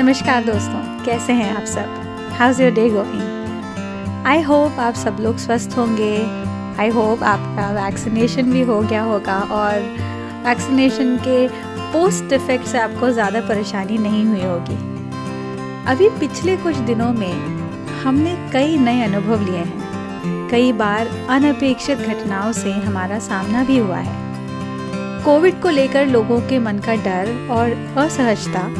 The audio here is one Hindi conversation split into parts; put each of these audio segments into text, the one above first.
नमस्कार दोस्तों, कैसे हैं आप सब? How's your day going I hope आप सब लोग स्वस्थ होंगे। आई होप आपका वैक्सीनेशन भी हो गया होगा और वैक्सीनेशन के पोस्ट इफ़ेक्ट से आपको ज़्यादा परेशानी नहीं हुई होगी। अभी पिछले कुछ दिनों में हमने कई नए अनुभव लिए हैं। कई बार अनपेक्षित घटनाओं से हमारा सामना भी हुआ है। कोविड को लेकर लोगों के मन का डर और असहजता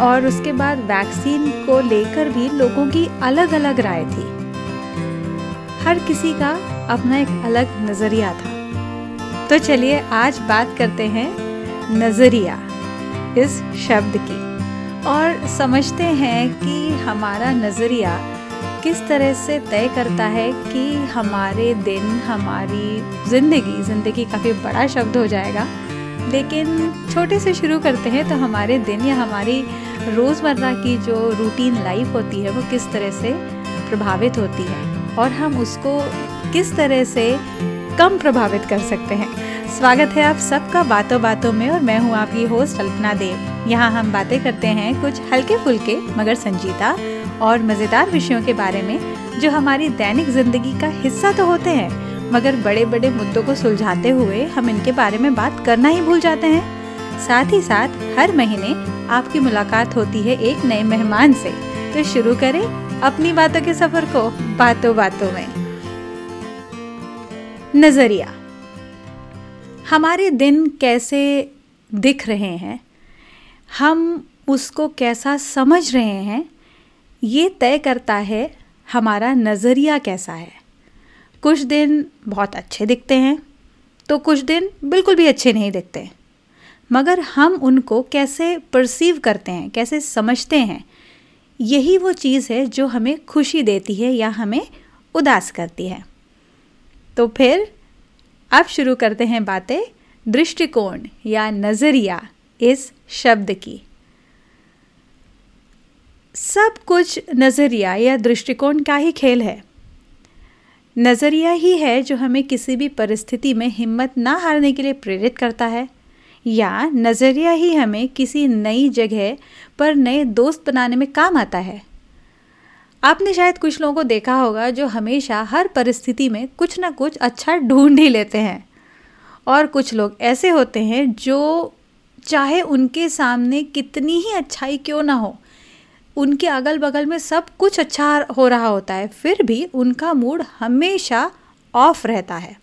और उसके बाद वैक्सीन को लेकर भी लोगों की अलग अलग राय थी। हर किसी का अपना एक अलग नज़रिया था। तो चलिए आज बात करते हैं नज़रिया इस शब्द की और समझते हैं कि हमारा नज़रिया किस तरह से तय करता है कि हमारे दिन, हमारी ज़िंदगी ज़िंदगी काफ़ी बड़ा शब्द हो जाएगा। लेकिन छोटे से शुरू करते हैं तो हमारे दिन या हमारी रोज़मर्रा की जो रूटीन लाइफ होती है वो किस तरह से प्रभावित होती है और हम उसको किस तरह से कम प्रभावित कर सकते हैं। स्वागत है आप सबका बातों बातों में और मैं हूँ आपकी होस्ट अल्पना देव। यहाँ हम बातें करते हैं कुछ हल्के फुल्के मगर संजीदा और मज़ेदार विषयों के बारे में जो हमारी दैनिक ज़िंदगी का हिस्सा तो होते हैं मगर बड़े बड़े मुद्दों को सुलझाते हुए हम इनके बारे में बात करना ही भूल जाते हैं। साथ ही साथ, हर महीने आपकी मुलाकात होती है एक नए मेहमान से। तो शुरू करें अपनी बातों के सफ़र को बातों बातों में। नज़रिया। हमारे दिन कैसे दिख रहे हैं, हम उसको कैसा समझ रहे हैं, ये तय करता है हमारा नज़रिया कैसा है। कुछ दिन बहुत अच्छे दिखते हैं तो कुछ दिन बिल्कुल भी अच्छे नहीं दिखते। मगर हम उनको कैसे परसीव करते हैं, कैसे समझते हैं, यही वो चीज़ है जो हमें खुशी देती है या हमें उदास करती है। तो फिर अब शुरू करते हैं बातें दृष्टिकोण या नज़रिया इस शब्द की। सब कुछ नज़रिया या दृष्टिकोण का ही खेल है। नज़रिया ही है जो हमें किसी भी परिस्थिति में हिम्मत ना हारने के लिए प्रेरित करता है, या नज़रिया ही हमें किसी नई जगह पर नए दोस्त बनाने में काम आता है। आपने शायद कुछ लोगों को देखा होगा जो हमेशा हर परिस्थिति में कुछ ना कुछ अच्छा ढूंढ ही लेते हैं। और कुछ लोग ऐसे होते हैं जो चाहे उनके सामने कितनी ही अच्छाई क्यों ना हो उनके अगल बगल में सब कुछ अच्छा हो रहा होता है, फिर भी उनका मूड हमेशा ऑफ़ रहता है।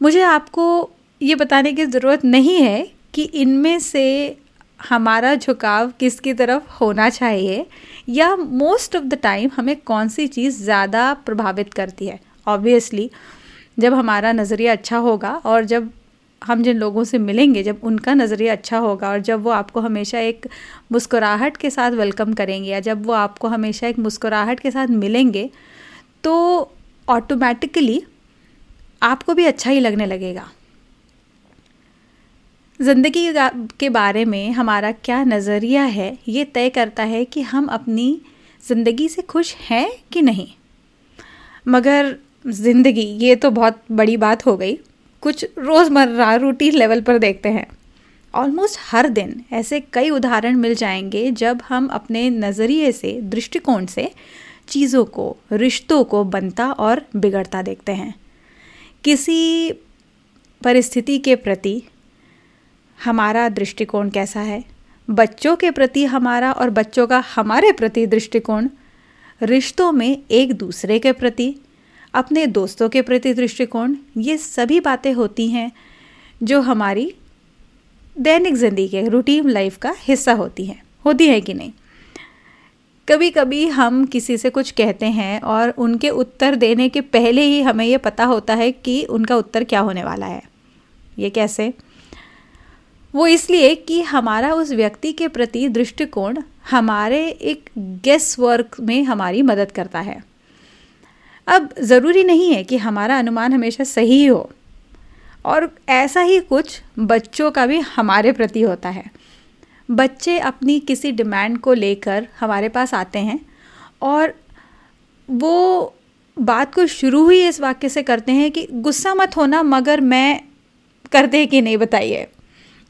मुझे आपको ये बताने की ज़रूरत नहीं है कि इनमें से हमारा झुकाव किसकी तरफ़ होना चाहिए, या मोस्ट ऑफ़ द टाइम हमें कौन सी चीज़ ज़्यादा प्रभावित करती है। ऑब्वियसली जब हमारा नज़रिया अच्छा होगा और जब हम जिन लोगों से मिलेंगे, जब उनका नज़रिया अच्छा होगा और जब वो आपको हमेशा एक मुस्कुराहट के साथ वेलकम करेंगे या जब वो आपको हमेशा एक मुस्कुराहट के साथ मिलेंगे तो ऑटोमेटिकली आपको भी अच्छा ही लगने लगेगा। ज़िंदगी के बारे में हमारा क्या नज़रिया है, ये तय करता है कि हम अपनी ज़िंदगी से खुश हैं कि नहीं। मगर ज़िंदगी, ये तो बहुत बड़ी बात हो गई। कुछ रोज़मर्रा रूटीन लेवल पर देखते हैं। ऑलमोस्ट हर दिन ऐसे कई उदाहरण मिल जाएँगे जब हम अपने नज़रिए से, दृष्टिकोण से चीज़ों को, रिश्तों को बनता और बिगड़ता देखते हैं। किसी परिस्थिति के प्रति हमारा दृष्टिकोण कैसा है? बच्चों के प्रति हमारा और बच्चों का हमारे प्रति दृष्टिकोण, रिश्तों में एक दूसरे के प्रति अपने दोस्तों के प्रति दृष्टिकोण, ये सभी बातें होती हैं जो हमारी दैनिक ज़िंदगी के रूटीन लाइफ का हिस्सा होती हैं, होती है कि नहीं? कभी कभी हम किसी से कुछ कहते हैं और उनके उत्तर देने के पहले ही हमें ये पता होता है कि उनका उत्तर क्या होने वाला है। ये कैसे? वो इसलिए कि हमारा उस व्यक्ति के प्रति दृष्टिकोण हमारे एक गेस वर्क में हमारी मदद करता है। अब ज़रूरी नहीं है कि हमारा अनुमान हमेशा सही हो। और ऐसा ही कुछ बच्चों का भी हमारे प्रति होता है। बच्चे अपनी किसी डिमांड को लेकर हमारे पास आते हैं और वो बात को शुरू ही इस वाक्य से करते हैं कि गुस्सा मत होना, मगर मैं कर दे कि नहीं बताइए।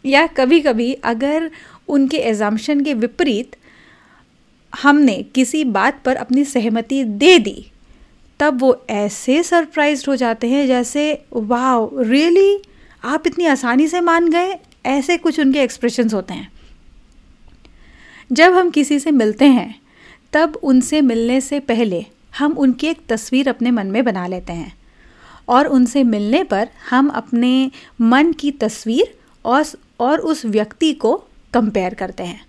या कभी कभी अगर उनके एजम्पन के विपरीत हमने किसी बात पर अपनी सहमति दे दी तब वो ऐसे सरप्राइज़ हो जाते हैं जैसे वाह रियली आप इतनी आसानी से मान गए? ऐसे कुछ उनके एक्सप्रेशंस होते हैं। जब हम किसी से मिलते हैं, तब उनसे मिलने से पहले हम उनकी एक तस्वीर अपने मन में बना लेते हैं और उनसे मिलने पर हम अपने मन की तस्वीर और और उस व्यक्ति को कंपेयर करते हैं।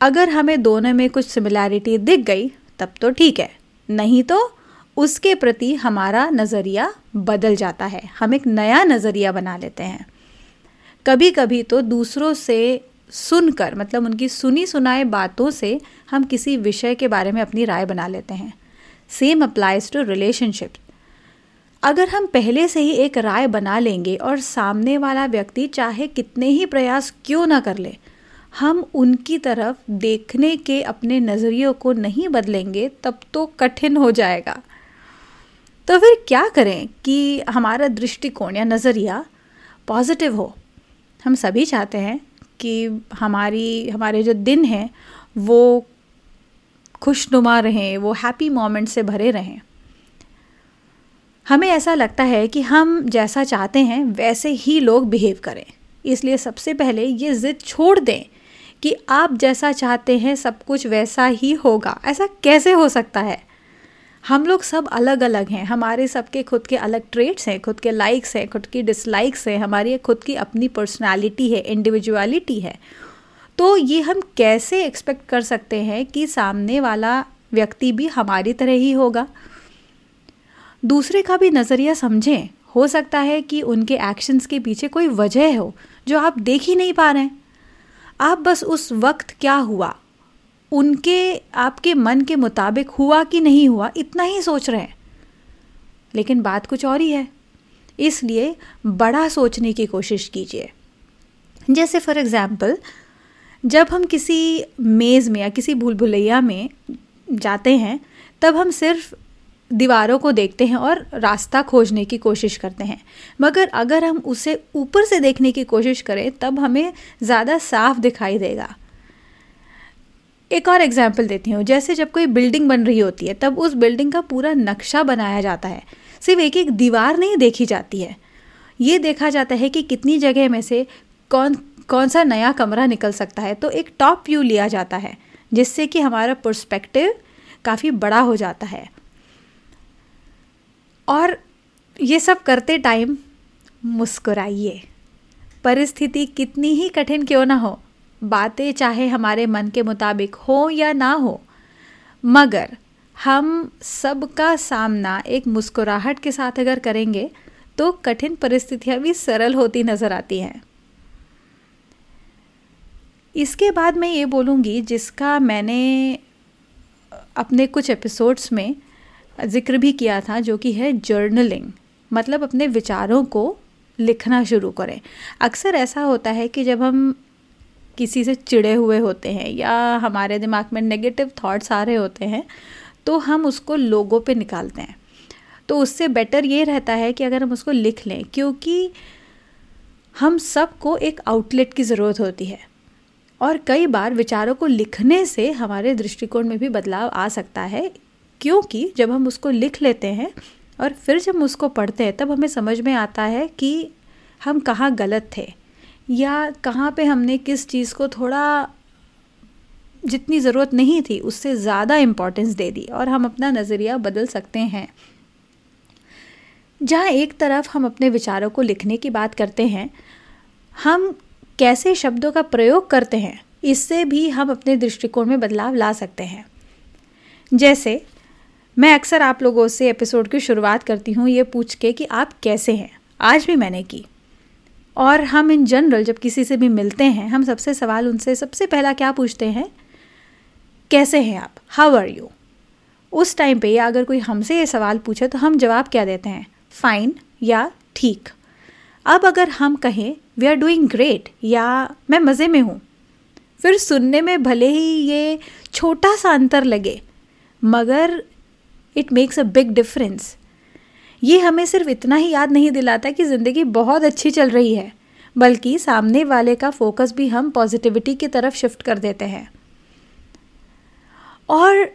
अगर हमें दोनों में कुछ सिमिलैरिटी दिख गई, तब तो ठीक है, नहीं तो उसके प्रति हमारा नज़रिया बदल जाता है। हम एक नया नज़रिया बना लेते हैं। कभी कभी तो दूसरों से सुनकर मतलब उनकी सुनी सुनाए बातों से हम किसी विषय के बारे में अपनी राय बना लेते हैं। सेम अप्लाइज टू रिलेशनशिप अगर हम पहले से ही एक राय बना लेंगे और सामने वाला व्यक्ति चाहे कितने ही प्रयास क्यों ना कर ले, हम उनकी तरफ़ देखने के अपने नज़रियों को नहीं बदलेंगे, तब तो कठिन हो जाएगा। तो फिर क्या करें कि हमारा दृष्टिकोण या नज़रिया पॉजिटिव हो? हम सभी चाहते हैं कि हमारी, हमारे जो दिन हैं, वो खुशनुमा रहें, वो हैप्पी मोमेंट से भरे रहें। हमें ऐसा लगता है कि हम जैसा चाहते हैं, वैसे ही लोग बिहेव करें। इसलिए सबसे पहले ये ज़िद छोड़ दें कि आप जैसा चाहते हैं, सब कुछ वैसा ही होगा। ऐसा कैसे हो सकता है? हम लोग सब अलग अलग हैं। हमारे सबके खुद के अलग ट्रेट्स हैं, खुद के लाइक्स हैं, खुद की डिसलाइक्स हैं, हमारी खुद की अपनी पर्सनालिटी है इंडिविजुअलिटी है। तो ये हम कैसे एक्सपेक्ट कर सकते हैं कि सामने वाला व्यक्ति भी हमारी तरह ही होगा? दूसरे का भी नज़रिया समझें। हो सकता है कि उनके एक्शंस के पीछे कोई वजह हो, जो आप देख ही नहीं पा रहे हैं। आप बस उस वक्त क्या हुआ? उनके, आपके मन के मुताबिक हुआ कि नहीं हुआ, इतना ही सोच रहे हैं। लेकिन बात कुछ और ही है। इसलिए बड़ा सोचने की कोशिश कीजिए। जैसे फॉर एग्ज़ाम्पल जब हम किसी मेज़ में या किसी भूल भुलैया में जाते हैं, तब हम सिर्फ़ दीवारों को देखते हैं और रास्ता खोजने की कोशिश करते हैं। मगर अगर हम उसे ऊपर से देखने की कोशिश करें, तब हमें ज़्यादा साफ़ दिखाई देगा। एक और एग्ज़ाम्पल देती हूँ। जैसे जब कोई बिल्डिंग बन रही होती है, तब उस बिल्डिंग का पूरा नक्शा बनाया जाता है। सिर्फ़ एक एक दीवार नहीं, देखी जाती है। ये देखा जाता है कि कितनी जगह में से कौन कौन सा नया कमरा निकल सकता है। तो एक टॉप व्यू लिया जाता है, जिससे कि हमारा पर्सपेक्टिव काफ़ी बड़ा हो जाता है। और ये सब करते टाइम मुस्कुराइए। परिस्थिति कितनी ही कठिन क्यों ना हो बातें चाहे हमारे मन के मुताबिक हो या ना हो, मगर हम सबका सामना एक मुस्कुराहट के साथ अगर करेंगे तो कठिन परिस्थितियाँ भी सरल होती नज़र आती हैं। इसके बाद मैं ये बोलूँगी, जिसका मैंने अपने कुछ एपिसोड्स में ज़िक्र भी किया था, जो कि है जर्नलिंग मतलब अपने विचारों को लिखना शुरू करें। अक्सर ऐसा होता है कि जब हम किसी से चिड़े हुए होते हैं या हमारे दिमाग में नेगेटिव थॉट्स आ रहे होते हैं तो हम उसको लोगों पे निकालते हैं। तो उससे बेटर ये रहता है कि अगर हम उसको लिख लें, क्योंकि हम सबको एक आउटलेट की ज़रूरत होती है। और कई बार विचारों को लिखने से हमारे दृष्टिकोण में भी बदलाव आ सकता है, क्योंकि जब हम उसको लिख लेते हैं और फिर जब उसको पढ़ते हैं, तब हमें समझ में आता है कि हम कहाँ गलत थे। या कहाँ पे हमने किस चीज़ को थोड़ा जितनी ज़रूरत नहीं थी, उससे ज़्यादा इम्पोर्टेंस दे दी और हम अपना नज़रिया बदल सकते हैं। जहाँ एक तरफ़ हम अपने विचारों को लिखने की बात करते हैं, हम कैसे शब्दों का प्रयोग करते हैं, इससे भी हम अपने दृष्टिकोण में बदलाव ला सकते हैं। जैसे, मैं अक्सर आप लोगों से एपिसोड की शुरुआत करती हूँ, ये पूछ के कि आप कैसे हैं? आज भी मैंने की। और हम इन जनरल जब किसी से भी मिलते हैं, हम सबसे सवाल उनसे, सबसे पहला क्या पूछते हैं? कैसे हैं आप? हाउ आर यू उस टाइम पे या अगर कोई हमसे ये सवाल पूछे तो हम जवाब क्या देते हैं? फाइन या ठीक? अब अगर हम कहें वी आर डूइंग ग्रेट या, मैं मज़े में हूँ। फिर सुनने में भले ही ये छोटा सा अंतर लगे, मगर it makes a big difference ये हमें सिर्फ़ इतना ही याद नहीं दिलाता कि ज़िंदगी बहुत अच्छी चल रही है, बल्कि सामने वाले का फोकस भी हम पॉजिटिविटी की तरफ़ शिफ्ट कर देते हैं। और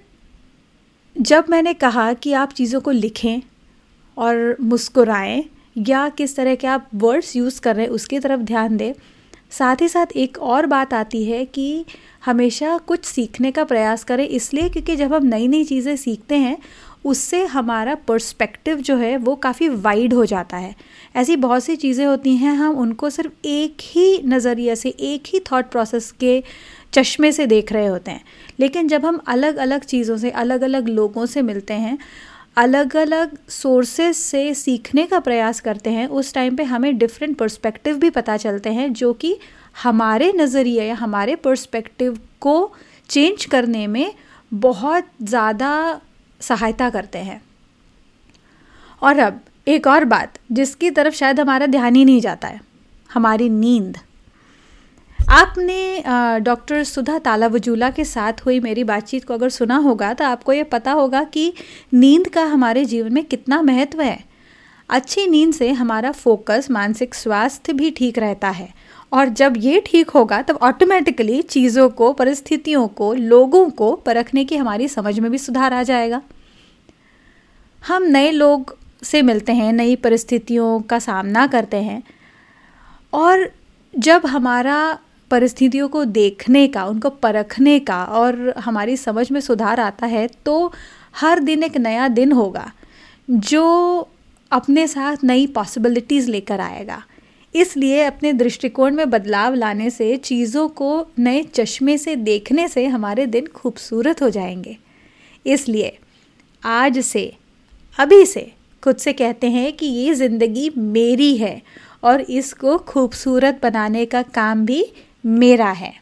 जब मैंने कहा कि आप चीज़ों को लिखें और मुस्कुराएँ, या किस तरह के आप वर्ड्स यूज़ कर रहे हैं, उसकी तरफ़ ध्यान दें, साथ ही साथ एक और बात आती है कि हमेशा कुछ सीखने का प्रयास करें, इसलिए क्योंकि जब हम नई नई चीज़ें सीखते हैं उससे हमारा पर्सपेक्टिव जो है वो काफ़ी वाइड हो जाता है। ऐसी बहुत सी चीज़ें होती हैं, हम उनको सिर्फ़ एक ही नज़रिए से, एक ही थॉट प्रोसेस के चश्मे से देख रहे होते हैं। लेकिन जब हम अलग अलग चीज़ों से अलग अलग लोगों से मिलते हैं अलग अलग सोर्सेस से सीखने का प्रयास करते हैं, उस टाइम पे हमें डिफरेंट पर्सपेक्टिव भी पता चलते हैं, जो कि हमारे नज़रिए या हमारे पर्सपेक्टिव को चेंज करने में बहुत ज़्यादा सहायता करते हैं। और अब एक और बात, जिसकी तरफ़ शायद हमारा ध्यान ही नहीं जाता है, हमारी नींद। आपने डॉक्टर सुधा तालावजूला के साथ हुई मेरी बातचीत को अगर सुना होगा तो आपको ये पता होगा कि नींद का हमारे जीवन में कितना महत्व है। अच्छी नींद से हमारा फोकस, मानसिक स्वास्थ्य भी ठीक रहता है। और जब ये ठीक होगा, तब ऑटोमेटिकली चीज़ों को, परिस्थितियों को, लोगों को परखने की हमारी समझ में भी सुधार आ जाएगा। हम नए लोग से मिलते हैं, नई परिस्थितियों का सामना करते हैं और जब हमारा परिस्थितियों को देखने का, उनको परखने का और हमारी समझ में सुधार आता है तो हर दिन एक नया दिन होगा, जो अपने साथ नई पॉसिबिलिटीज़ लेकर आएगा। इसलिए अपने दृष्टिकोण में बदलाव लाने से, चीज़ों को नए चश्मे से देखने से हमारे दिन खूबसूरत हो जाएँगे। इसलिए आज से, अभी से खुद से कहते हैं कि ये ज़िंदगी मेरी है और इसको खूबसूरत बनाने का काम भी मेरा है।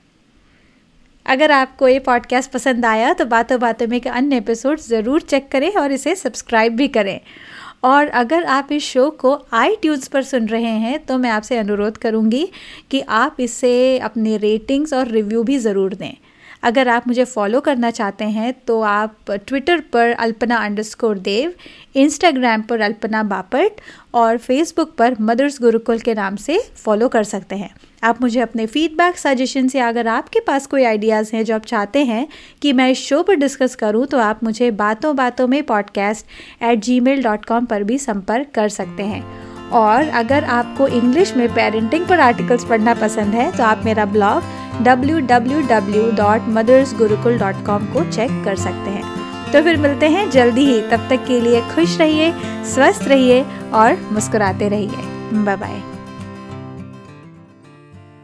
अगर आपको ये पॉडकास्ट पसंद आया तो बातों बातों में एक अन्य एपिसोड ज़रूर चेक करें और इसे सब्सक्राइब भी करें। और अगर आप इस शो को आई पर सुन रहे हैं तो मैं आपसे अनुरोध करूँगी कि आप इसे अपने रेटिंग्स और रिव्यू भी ज़रूर दें। अगर आप मुझे फॉलो करना चाहते हैं तो आप ट्विटर पर अल्पना अंडरस्कोर देव इंस्टाग्राम पर अल्पना बापट और फेसबुक पर मदर्स गुरुकुल के नाम से फॉलो कर सकते हैं। आप मुझे अपने फीडबैक सजेशन से अगर आपके पास कोई आइडियाज़ हैं जो आप चाहते हैं कि मैं इस शो पर डिस्कस करूँ तो आप मुझे बातों बातों में podcast at Gmail dot com पर भी संपर्क कर सकते हैं। और अगर आपको इंग्लिश में पेरेंटिंग पर आर्टिकल्स पढ़ना पसंद है तो आप मेरा ब्लॉग www.mothersgurukul.com को चेक कर सकते हैं। तो फिर मिलते हैं जल्दी ही। तब तक के लिए खुश रहिए, स्वस्थ रहिए और मुस्कुराते रहिए। Bye bye